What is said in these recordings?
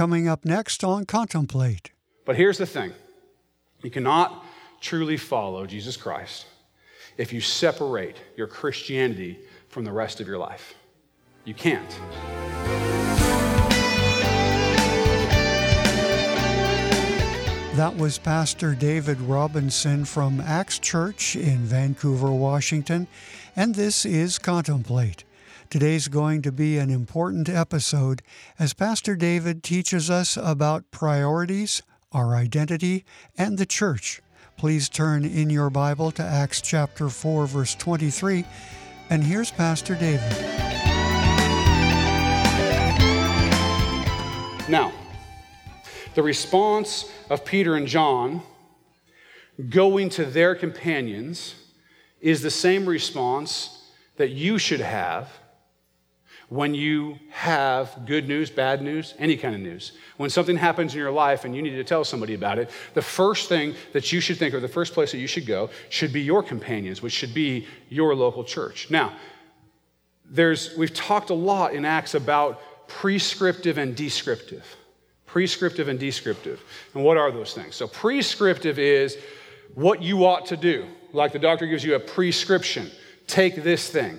coming up next on Contemplate. But here's the thing you cannot truly follow Jesus Christ if you separate your Christianity from the rest of your life. You can't. That was Pastor David Robinson from Acts Church in Vancouver, Washington, and this is Contemplate. Today's going to be an important episode as Pastor David teaches us about priorities, our identity, and the church. Please turn in your Bible to Acts chapter 4, verse 23, and here's Pastor David. Now, the response of Peter and John going to their companions is the same response that you should have when you have good news, bad news, any kind of news. When something happens in your life and you need to tell somebody about it, the first thing that you should think, or the first place that you should go, should be your companions, which should be your local church. Now, there's, we've talked a lot in Acts about prescriptive and descriptive. Prescriptive and descriptive. And what are those things? So, prescriptive is what you ought to do. Like the doctor gives you a prescription take this thing,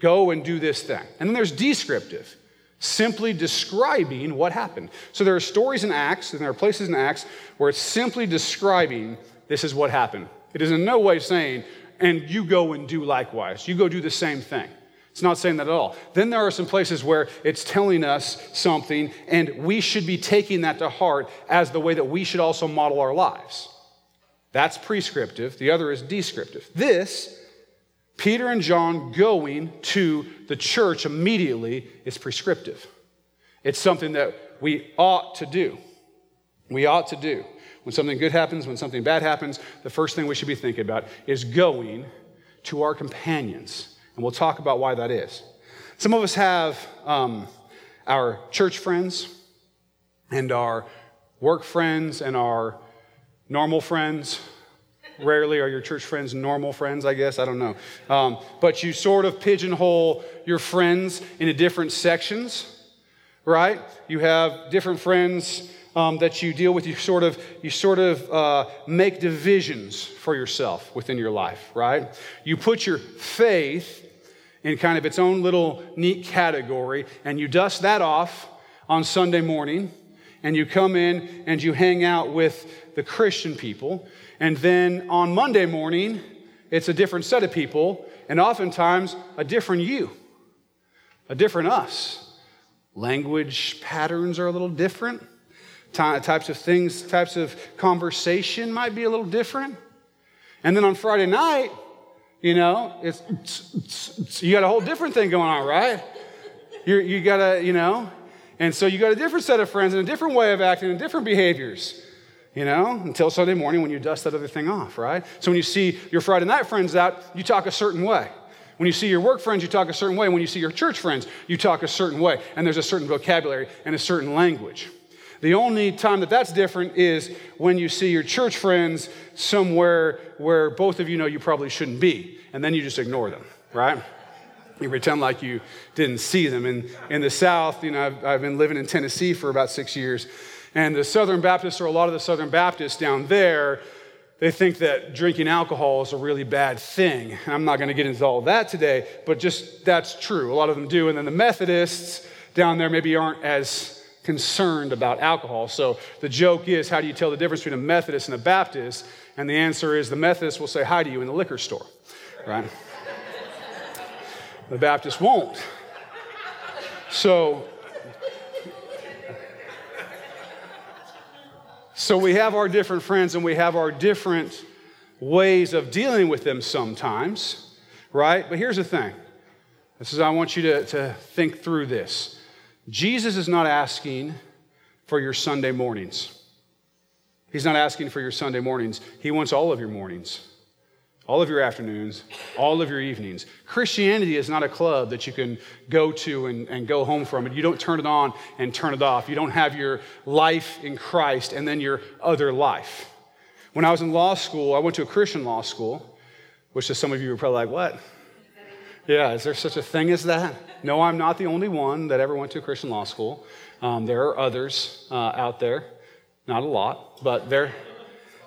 go and do this thing. And then there's descriptive, simply describing what happened. So, there are stories in Acts, and there are places in Acts where it's simply describing this is what happened. It is in no way saying, and you go and do likewise. You go do the same thing. It's not saying that at all. Then there are some places where it's telling us something, and we should be taking that to heart as the way that we should also model our lives. That's prescriptive. The other is descriptive. This, Peter and John going to the church immediately, is prescriptive. It's something that we ought to do. We ought to do. When something good happens, when something bad happens, the first thing we should be thinking about is going to our companions and we'll talk about why that is. Some of us have um, our church friends and our work friends and our normal friends. Rarely are your church friends normal friends, I guess. I don't know. Um, but you sort of pigeonhole your friends into different sections, right? You have different friends um, that you deal with. You sort of, you sort of uh, make divisions for yourself within your life, right? You put your faith in kind of its own little neat category, and you dust that off on Sunday morning, and you come in and you hang out with the Christian people, and then on Monday morning, it's a different set of people, and oftentimes a different you, a different us. Language patterns are a little different. Types of things, types of conversation might be a little different. And then on Friday night, you know, it's, it's, it's, you got a whole different thing going on, right? You're, you got a, you know, and so you got a different set of friends and a different way of acting and different behaviors, you know, until Sunday morning when you dust that other thing off, right? So when you see your Friday night friends out, you talk a certain way. When you see your work friends, you talk a certain way. When you see your church friends, you talk a certain way. And there's a certain vocabulary and a certain language. The only time that that's different is when you see your church friends somewhere where both of you know you probably shouldn't be, and then you just ignore them, right? You pretend like you didn't see them. And in the South, you know, I've, I've been living in Tennessee for about six years, and the Southern Baptists, or a lot of the Southern Baptists down there, they think that drinking alcohol is a really bad thing. I'm not going to get into all that today, but just that's true. A lot of them do. And then the Methodists down there maybe aren't as concerned about alcohol. So the joke is, how do you tell the difference between a Methodist and a Baptist? And the answer is the Methodist will say hi to you in the liquor store, right? the Baptist won't. So, so we have our different friends and we have our different ways of dealing with them sometimes, right? But here's the thing. This is I want you to, to think through this. Jesus is not asking for your Sunday mornings. He's not asking for your Sunday mornings. He wants all of your mornings, all of your afternoons, all of your evenings. Christianity is not a club that you can go to and, and go home from. And you don't turn it on and turn it off. You don't have your life in Christ and then your other life. When I was in law school, I went to a Christian law school, which is some of you are probably like, what? Yeah, is there such a thing as that? No, I'm not the only one that ever went to a Christian law school. Um, there are others uh, out there, not a lot, but they're,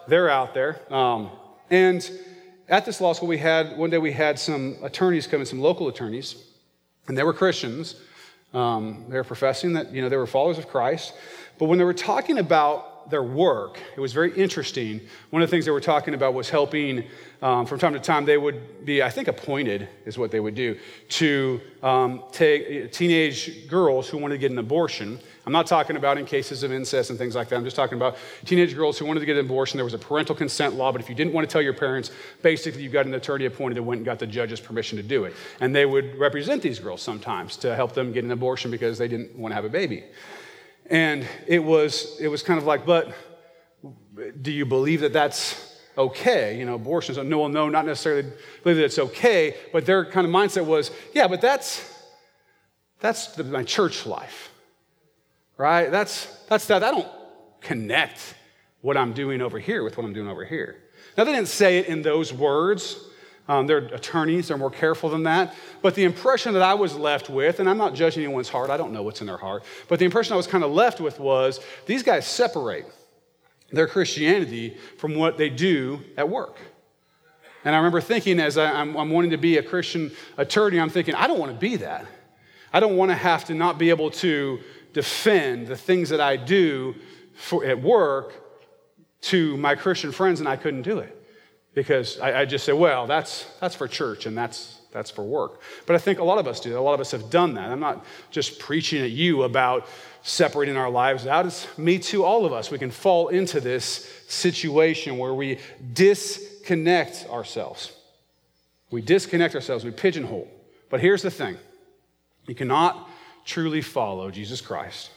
they're out there. Um, and at this law school, we had one day we had some attorneys come in, some local attorneys, and they were Christians. Um, they were professing that you know they were followers of Christ, but when they were talking about their work. It was very interesting. One of the things they were talking about was helping, um, from time to time, they would be, I think, appointed, is what they would do, to um, take teenage girls who wanted to get an abortion. I'm not talking about in cases of incest and things like that. I'm just talking about teenage girls who wanted to get an abortion. There was a parental consent law, but if you didn't want to tell your parents, basically you got an attorney appointed that went and got the judge's permission to do it. And they would represent these girls sometimes to help them get an abortion because they didn't want to have a baby. And it was, it was kind of like, but do you believe that that's okay? You know, abortion. So, no, well, no, not necessarily believe that it's okay, but their kind of mindset was, yeah, but that's, that's the, my church life, right? That's, that's that. I don't connect what I'm doing over here with what I'm doing over here. Now, they didn't say it in those words, um, they're attorneys, they're more careful than that. But the impression that I was left with, and I'm not judging anyone's heart, I don't know what's in their heart, but the impression I was kind of left with was these guys separate their Christianity from what they do at work. And I remember thinking as I, am wanting to be a Christian attorney, I'm thinking, I don't want to be that. I don't want to have to not be able to defend the things that I do for, at work to my Christian friends, and I couldn't do it because I, I, just say, well, that's, that's for church and that's, that's for work. But I think a lot of us do. A lot of us have done that. I'm not just preaching at you about separating our lives out. It's me too, all of us. We can fall into this situation where we disconnect ourselves. We disconnect ourselves, we pigeonhole. But here's the thing you cannot truly follow Jesus Christ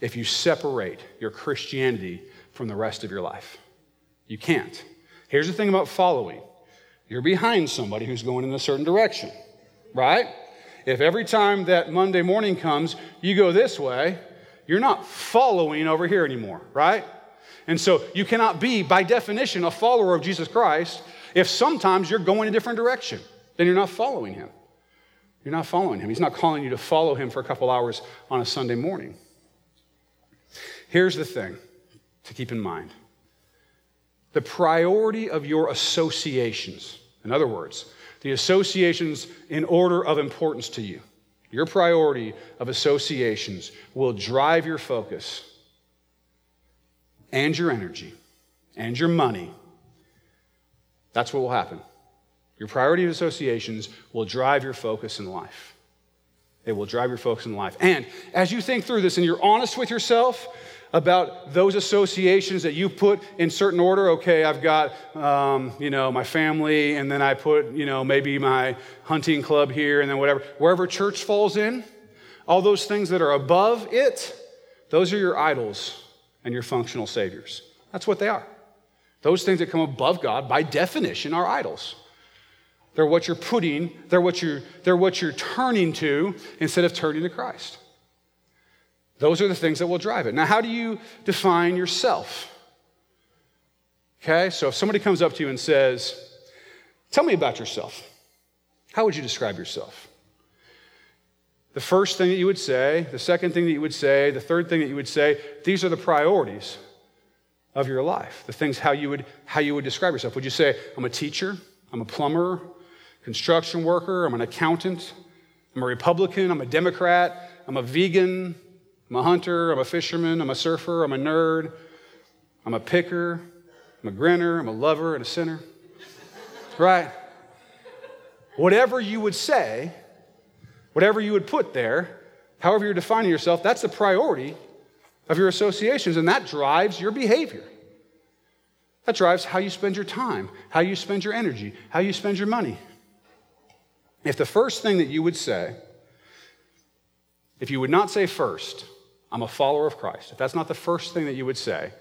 if you separate your Christianity from the rest of your life. You can't. Here's the thing about following you're behind somebody who's going in a certain direction, right? If every time that Monday morning comes, you go this way, you're not following over here anymore, right? And so you cannot be, by definition, a follower of Jesus Christ if sometimes you're going a different direction. Then you're not following him. You're not following him. He's not calling you to follow him for a couple hours on a Sunday morning. Here's the thing to keep in mind the priority of your associations. In other words, the associations in order of importance to you. Your priority of associations will drive your focus and your energy and your money. That's what will happen. Your priority of associations will drive your focus in life. It will drive your focus in life. And as you think through this and you're honest with yourself, about those associations that you put in certain order. Okay, I've got, um, you know, my family, and then I put, you know, maybe my hunting club here, and then whatever. Wherever church falls in, all those things that are above it, those are your idols and your functional saviors. That's what they are. Those things that come above God, by definition, are idols. They're what you're putting, they're what you're, they're what you're turning to instead of turning to Christ. Those are the things that will drive it. Now, how do you define yourself? Okay, so if somebody comes up to you and says, Tell me about yourself, how would you describe yourself? The first thing that you would say, the second thing that you would say, the third thing that you would say, these are the priorities of your life. The things how you would how you would describe yourself. Would you say, I'm a teacher, I'm a plumber, construction worker, I'm an accountant, I'm a Republican, I'm a Democrat, I'm a vegan, I'm a hunter, I'm a fisherman, I'm a surfer, I'm a nerd, I'm a picker, I'm a grinner, I'm a lover, and a sinner. right? Whatever you would say, whatever you would put there, however you're defining yourself, that's the priority of your associations, and that drives your behavior. That drives how you spend your time, how you spend your energy, how you spend your money. If the first thing that you would say, if you would not say first, I'm a follower of Christ, if that's not the first thing that you would say,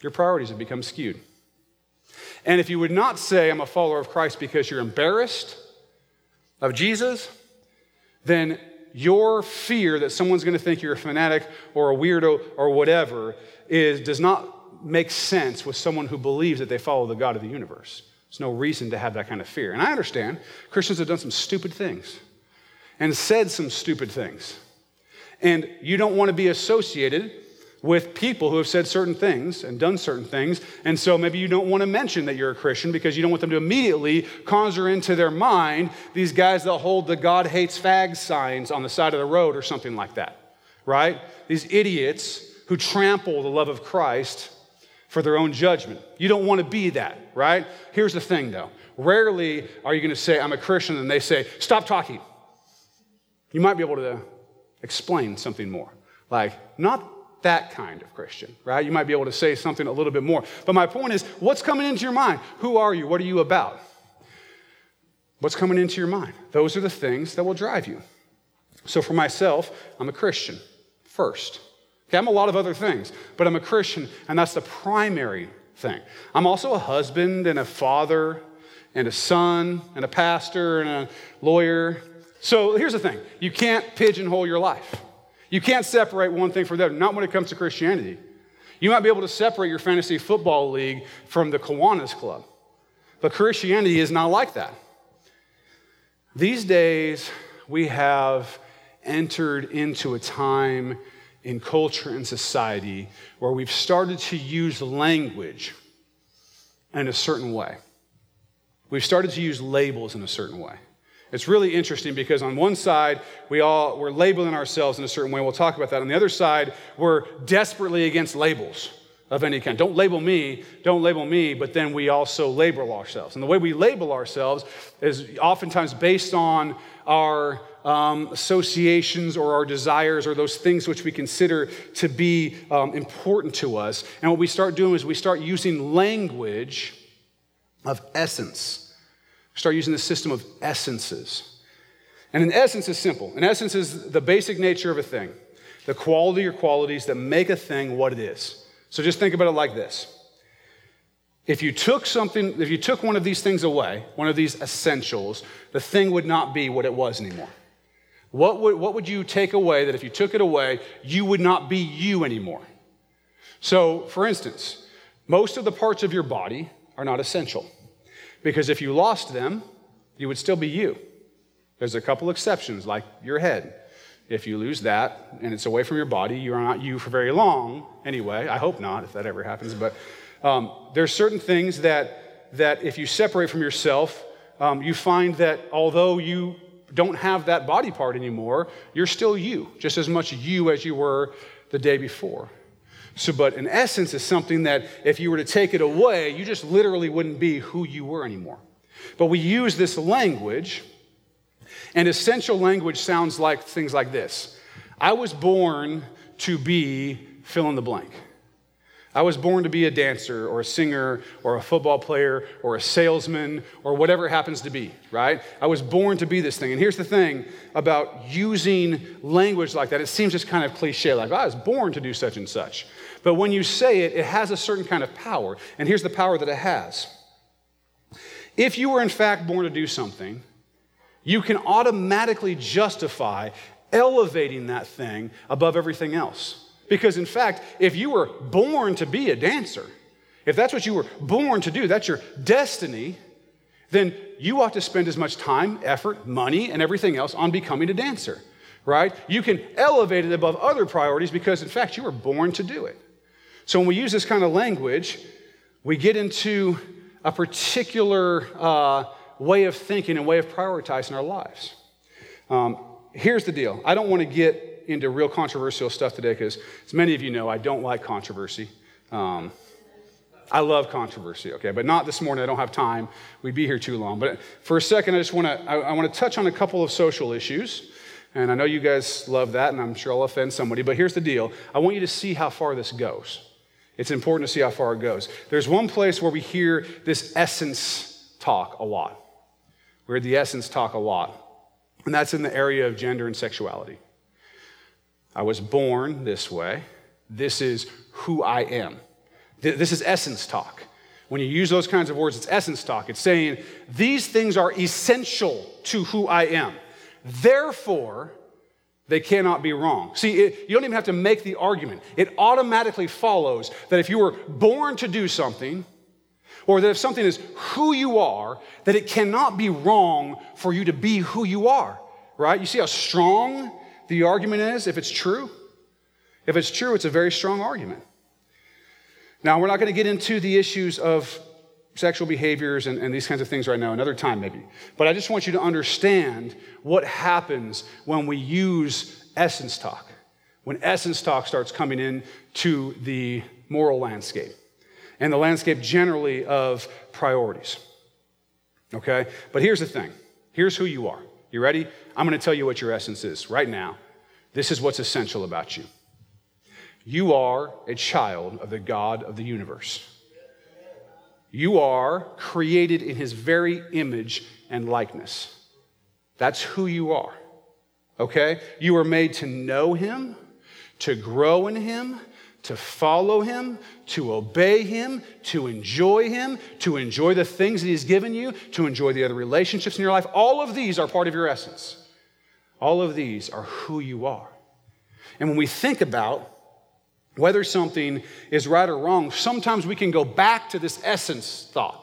your priorities have become skewed. And if you would not say, I'm a follower of Christ because you're embarrassed of Jesus, then your fear that someone's going to think you're a fanatic or a weirdo or whatever is, does not make sense with someone who believes that they follow the God of the universe. There's no reason to have that kind of fear. And I understand Christians have done some stupid things and said some stupid things. And you don't want to be associated with people who have said certain things and done certain things. And so maybe you don't want to mention that you're a Christian because you don't want them to immediately conjure into their mind these guys that hold the God hates fags signs on the side of the road or something like that, right? These idiots who trample the love of Christ for their own judgment. You don't want to be that, right? Here's the thing though rarely are you going to say, I'm a Christian, and they say, stop talking. You might be able to explain something more. Like, not that kind of Christian, right? You might be able to say something a little bit more. But my point is, what's coming into your mind? Who are you? What are you about? What's coming into your mind? Those are the things that will drive you. So for myself, I'm a Christian first. Okay, I'm a lot of other things, but I'm a Christian, and that's the primary thing. I'm also a husband and a father and a son and a pastor and a lawyer. So here's the thing you can't pigeonhole your life. You can't separate one thing from the other, not when it comes to Christianity. You might be able to separate your fantasy football league from the Kiwanis Club, but Christianity is not like that. These days, we have entered into a time in culture and society where we've started to use language in a certain way. We've started to use labels in a certain way. It's really interesting because on one side, we all, we're labeling ourselves in a certain way. We'll talk about that. On the other side, we're desperately against labels of any kind. Don't label me, don't label me, but then we also label ourselves. And the way we label ourselves is oftentimes based on our um, associations or our desires or those things which we consider to be um, important to us. And what we start doing is we start using language of essence start using the system of essences. And an essence is simple. An essence is the basic nature of a thing, the quality or qualities that make a thing what it is. So just think about it like this. If you took something, if you took one of these things away, one of these essentials, the thing would not be what it was anymore. What would, what would you take away that if you took it away, you would not be you anymore? So, for instance, most of the parts of your body are not essential. Because if you lost them, you would still be you. There's a couple exceptions, like your head. If you lose that and it's away from your body, you are not you for very long. Anyway, I hope not, if that ever happens. But um, there's certain things that, that if you separate from yourself, um, you find that although you don't have that body part anymore, you're still you, just as much you as you were the day before. So, but in essence, is something that if you were to take it away, you just literally wouldn't be who you were anymore. But we use this language, and essential language sounds like things like this I was born to be fill in the blank. I was born to be a dancer or a singer or a football player or a salesman or whatever it happens to be, right? I was born to be this thing. And here's the thing about using language like that it seems just kind of cliche, like, oh, I was born to do such and such. But when you say it, it has a certain kind of power. And here's the power that it has. If you were in fact born to do something, you can automatically justify elevating that thing above everything else. Because, in fact, if you were born to be a dancer, if that's what you were born to do, that's your destiny, then you ought to spend as much time, effort, money, and everything else on becoming a dancer, right? You can elevate it above other priorities because, in fact, you were born to do it. So when we use this kind of language, we get into a particular uh, way of thinking and way of prioritizing our lives. Um, here's the deal I don't want to get into real controversial stuff today because, as many of you know, I don't like controversy. Um, I love controversy, okay, but not this morning. I don't have time. We'd be here too long. But for a second, I just want to I, I want to touch on a couple of social issues. And I know you guys love that, and I'm sure I'll offend somebody. But here's the deal I want you to see how far this goes. It's important to see how far it goes. There's one place where we hear this essence talk a lot. We hear the essence talk a lot, and that's in the area of gender and sexuality. I was born this way. This is who I am. This is essence talk. When you use those kinds of words, it's essence talk. It's saying these things are essential to who I am. Therefore, they cannot be wrong. See, it, you don't even have to make the argument. It automatically follows that if you were born to do something, or that if something is who you are, that it cannot be wrong for you to be who you are, right? You see how strong The argument is if it's true, if it's true, it's a very strong argument. Now, we're not going to get into the issues of sexual behaviors and, and, these kinds of things right now, another time maybe. But I just want you to understand what happens when we use essence talk, when essence talk starts coming in to the moral landscape and the landscape generally of priorities. Okay? But here's the thing here's who you are. You ready? I'm going to tell you what your essence is right now. This is what's essential about you. You are a child of the God of the universe. You are created in his very image and likeness. That's who you are. Okay? You are made to know him, to grow in him, to follow him, to obey him, to enjoy him, to enjoy the things that he's given you, to enjoy the other relationships in your life. All of these are part of your essence. All of these are who you are. And when we think about whether something is right or wrong, sometimes we can go back to this essence thought.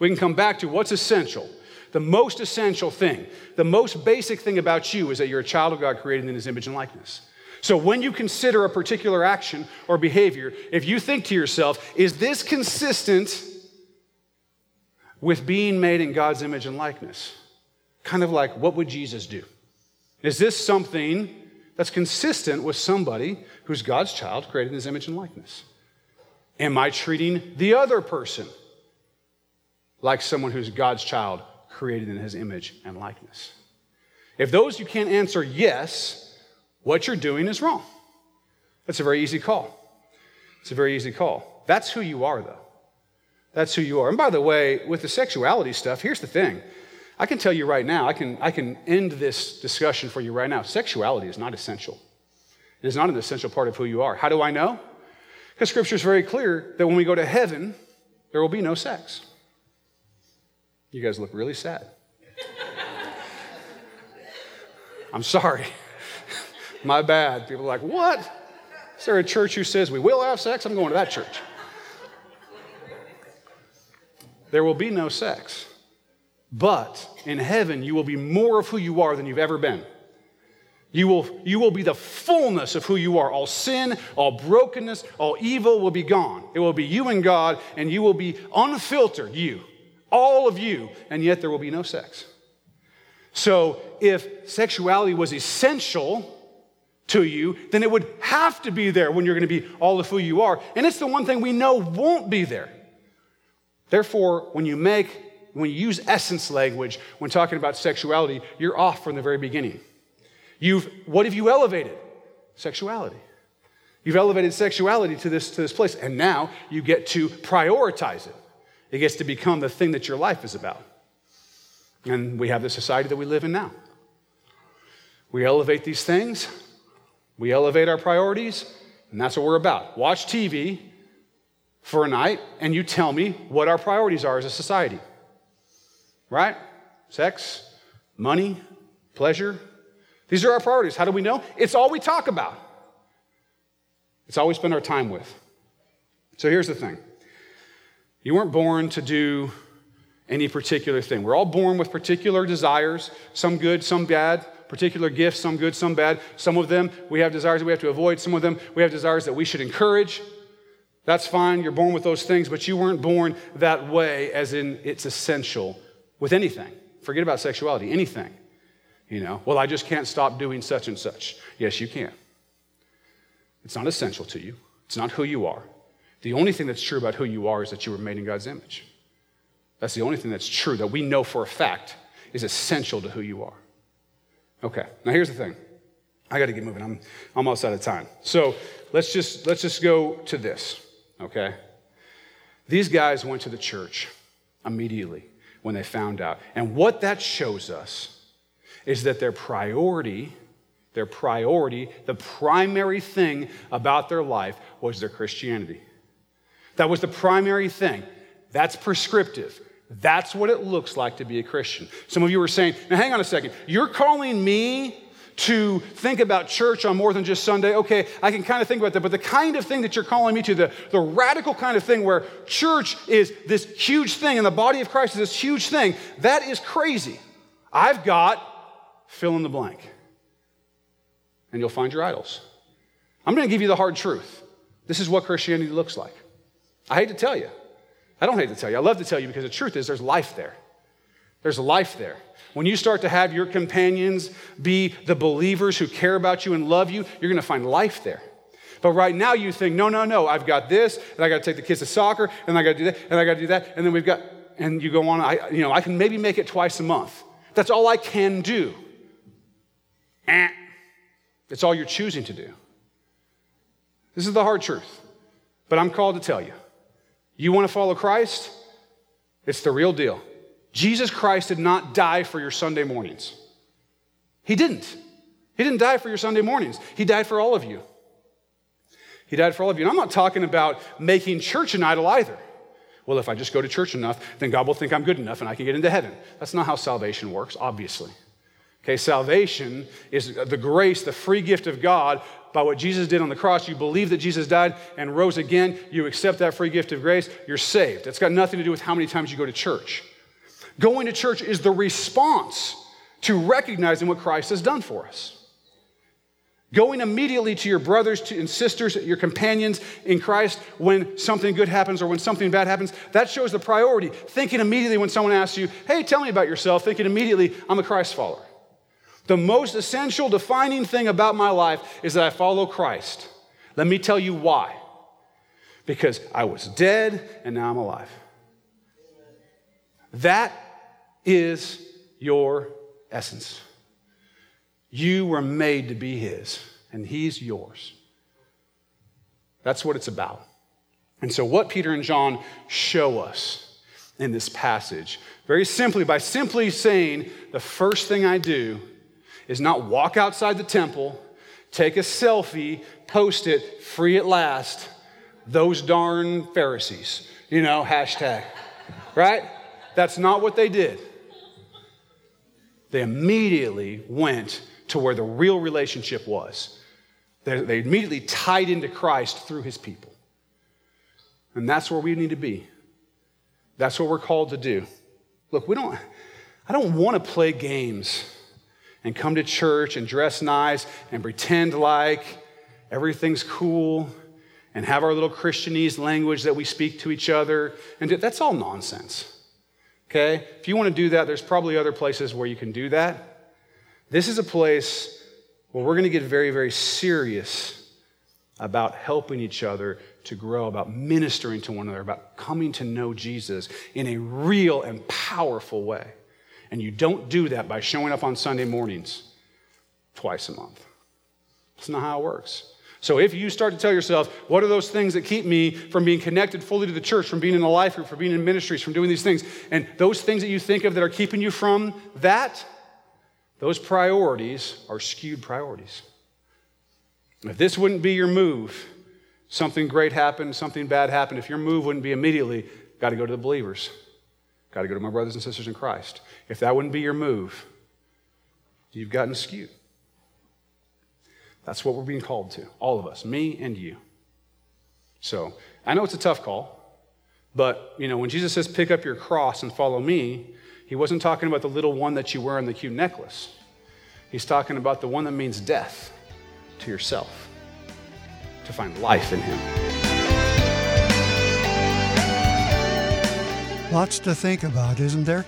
We can come back to what's essential. The most essential thing, the most basic thing about you is that you're a child of God created in his image and likeness. So when you consider a particular action or behavior, if you think to yourself, is this consistent with being made in God's image and likeness? Kind of like, what would Jesus do? Is this something that's consistent with somebody who's God's child, created in his image and likeness? Am I treating the other person like someone who's God's child, created in his image and likeness? If those you can't answer yes, what you're doing is wrong. That's a very easy call. It's a very easy call. That's who you are, though. That's who you are. And by the way, with the sexuality stuff, here's the thing I can tell you right now, I can, I can end this discussion for you right now. Sexuality is not essential. It is not an essential part of who you are. How do I know? Because scripture is very clear that when we go to heaven, there will be no sex. You guys look really sad. I'm sorry. My bad. People are like, what? Is there a church who says we will have sex? I'm going to that church. There will be no sex. But in heaven, you will be more of who you are than you've ever been. You will, you will be the fullness of who you are. All sin, all brokenness, all evil will be gone. It will be you and God, and you will be unfiltered, you, all of you, and yet there will be no sex. So if sexuality was essential to you, then it would have to be there when you're going to be all of who you are. And it's the one thing we know won't be there. Therefore, when you make when you use essence language when talking about sexuality, you're off from the very beginning. You've, what have you elevated? Sexuality. You've elevated sexuality to this, to this place, and now you get to prioritize it. It gets to become the thing that your life is about. And we have the society that we live in now. We elevate these things, we elevate our priorities, and that's what we're about. Watch TV for a night, and you tell me what our priorities are as a society right? Sex, money, pleasure. These are our priorities. How do we know? It's all we talk about, it's all we spend our time with. So here's the thing you weren't born to do any particular thing. We're all born with particular desires, some good, some bad, particular gifts, some good, some bad. Some of them we have desires that we have to avoid, some of them we have desires that we should encourage. That's fine, you're born with those things, but you weren't born that way, as in it's essential with anything. Forget about sexuality, anything. You know, well, I just can't stop doing such and such. Yes, you can. It's not essential to you, it's not who you are. The only thing that's true about who you are is that you were made in God's image. That's the only thing that's true that we know for a fact is essential to who you are. Okay, now here's the thing. I got to get moving. I'm almost out of time. So let's just let's just go to this. Okay, these guys went to the church immediately when they found out. And what that shows us is that their priority, their priority, the primary thing about their life was their Christianity. That was the primary thing. That's prescriptive. That's what it looks like to be a Christian. Some of you are saying, now hang on a second. You're calling me to think about church on more than just Sunday. Okay, I can kind of think about that, but the kind of thing that you're calling me to, the, the radical kind of thing where church is this huge thing and the body of Christ is this huge thing, that is crazy. I've got fill in the blank. and you'll find your idols. I'm going to give you the hard truth. This is what Christianity looks like. I hate to tell you. I don't hate to tell you. I love to tell you because the truth is there's life there. There's life there. When you start to have your companions be the believers who care about you and love you, you're going to find life there. But right now you think, no, no, no, I've got this, and I got to take the kids to soccer, and I got to do that, and I got to do that, and then we've got, and you go on, I, you know, I can maybe make it twice a month. That's all I can do. Eh. It's all you're choosing to do. This is the hard truth. But I'm called to tell you. You want to follow Christ? It's the real deal. Jesus Christ did not die for your Sunday mornings. He didn't. He didn't die for your Sunday mornings. He died for all of you. He died for all of you. And I'm not talking about making church an idol either. Well, if I just go to church enough, then God will think I'm good enough and I can get into heaven. That's not how salvation works, obviously. Okay, salvation is the grace, the free gift of God by what Jesus did on the cross. You believe that Jesus died and rose again. You accept that free gift of grace. You're saved. It's got nothing to do with how many times you go to church. Going to church is the response to recognizing what Christ has done for us. Going immediately to your brothers and sisters, your companions in Christ when something good happens or when something bad happens, that shows the priority. Thinking immediately when someone asks you, hey, tell me about yourself, thinking immediately, I'm a Christ follower. The most essential defining thing about my life is that I follow Christ. Let me tell you why. Because I was dead and now I'm alive. That is your essence. You were made to be His, and He's yours. That's what it's about. And so, what Peter and John show us in this passage, very simply, by simply saying, the first thing I do is not walk outside the temple, take a selfie, post it, free at last, those darn Pharisees, you know, hashtag, right? That's not what they did. They immediately went to where the real relationship was. They, they immediately tied into Christ through his people. And that's where we need to be. That's what we're called to do. Look, we don't, I don't want to play games and come to church and dress nice and pretend like everything's cool and have our little Christianese language that we speak to each other. And that's all nonsense. Okay? If you want to do that, there's probably other places where you can do that. This is a place where we're going to get very, very serious about helping each other to grow, about ministering to one another, about coming to know Jesus in a real and powerful way. And you don't do that by showing up on Sunday mornings twice a month. That's not how it works. So if you start to tell yourself, what are those things that keep me from being connected fully to the church, from being in a life group, from being in ministries, from doing these things, and those things that you think of that are keeping you from that, those priorities are skewed priorities. If this wouldn't be your move, something great happened, something bad happened, if your move wouldn't be immediately, got to go to the believers. Got to go to my brothers and sisters in Christ. If that wouldn't be your move, you've gotten skewed. That's what we're being called to, all of us, me and you. So I know it's a tough call, but you know, when Jesus says pick up your cross and follow me, he wasn't talking about the little one that you wear on the cute necklace. He's talking about the one that means death to yourself, to find life in him. Lots to think about, isn't there?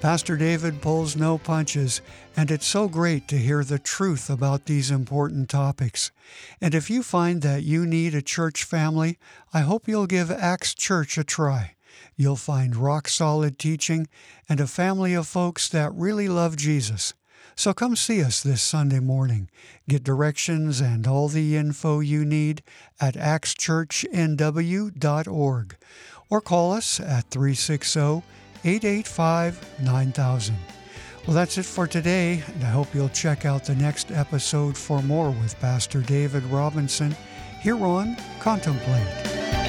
Pastor David pulls no punches, and it's so great to hear the truth about these important topics. And if you find that you need a church family, I hope you'll give Acts Church a try. You'll find rock solid teaching and a family of folks that really love Jesus. So come see us this Sunday morning. Get directions and all the info you need at actschurchnw.org or call us at 360 885 9000. Well, that's it for today, and I hope you'll check out the next episode for more with Pastor David Robinson here on Contemplate.